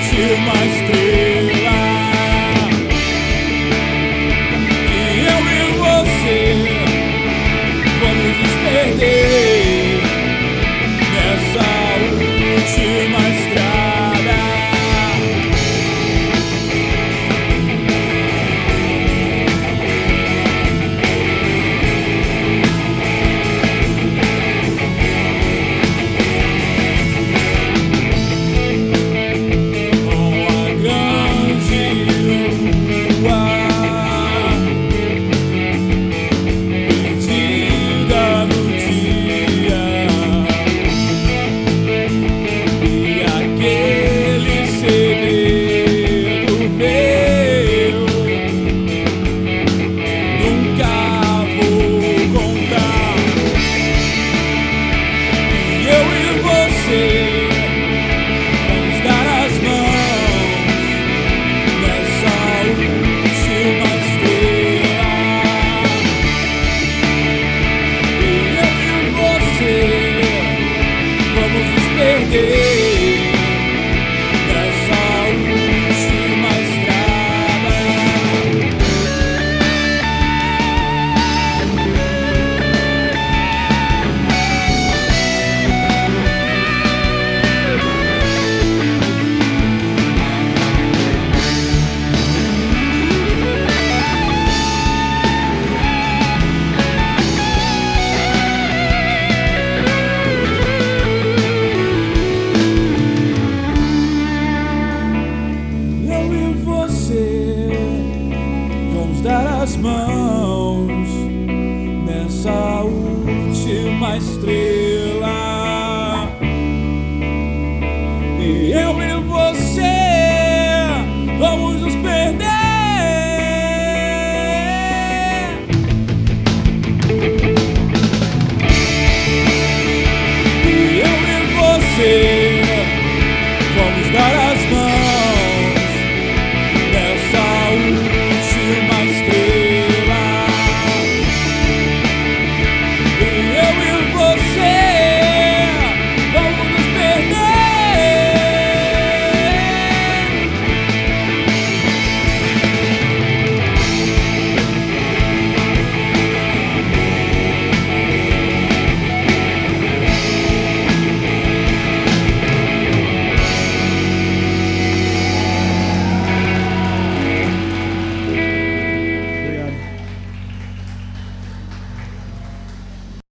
sentir mais triste. as mãos nessa última estrela. E eu me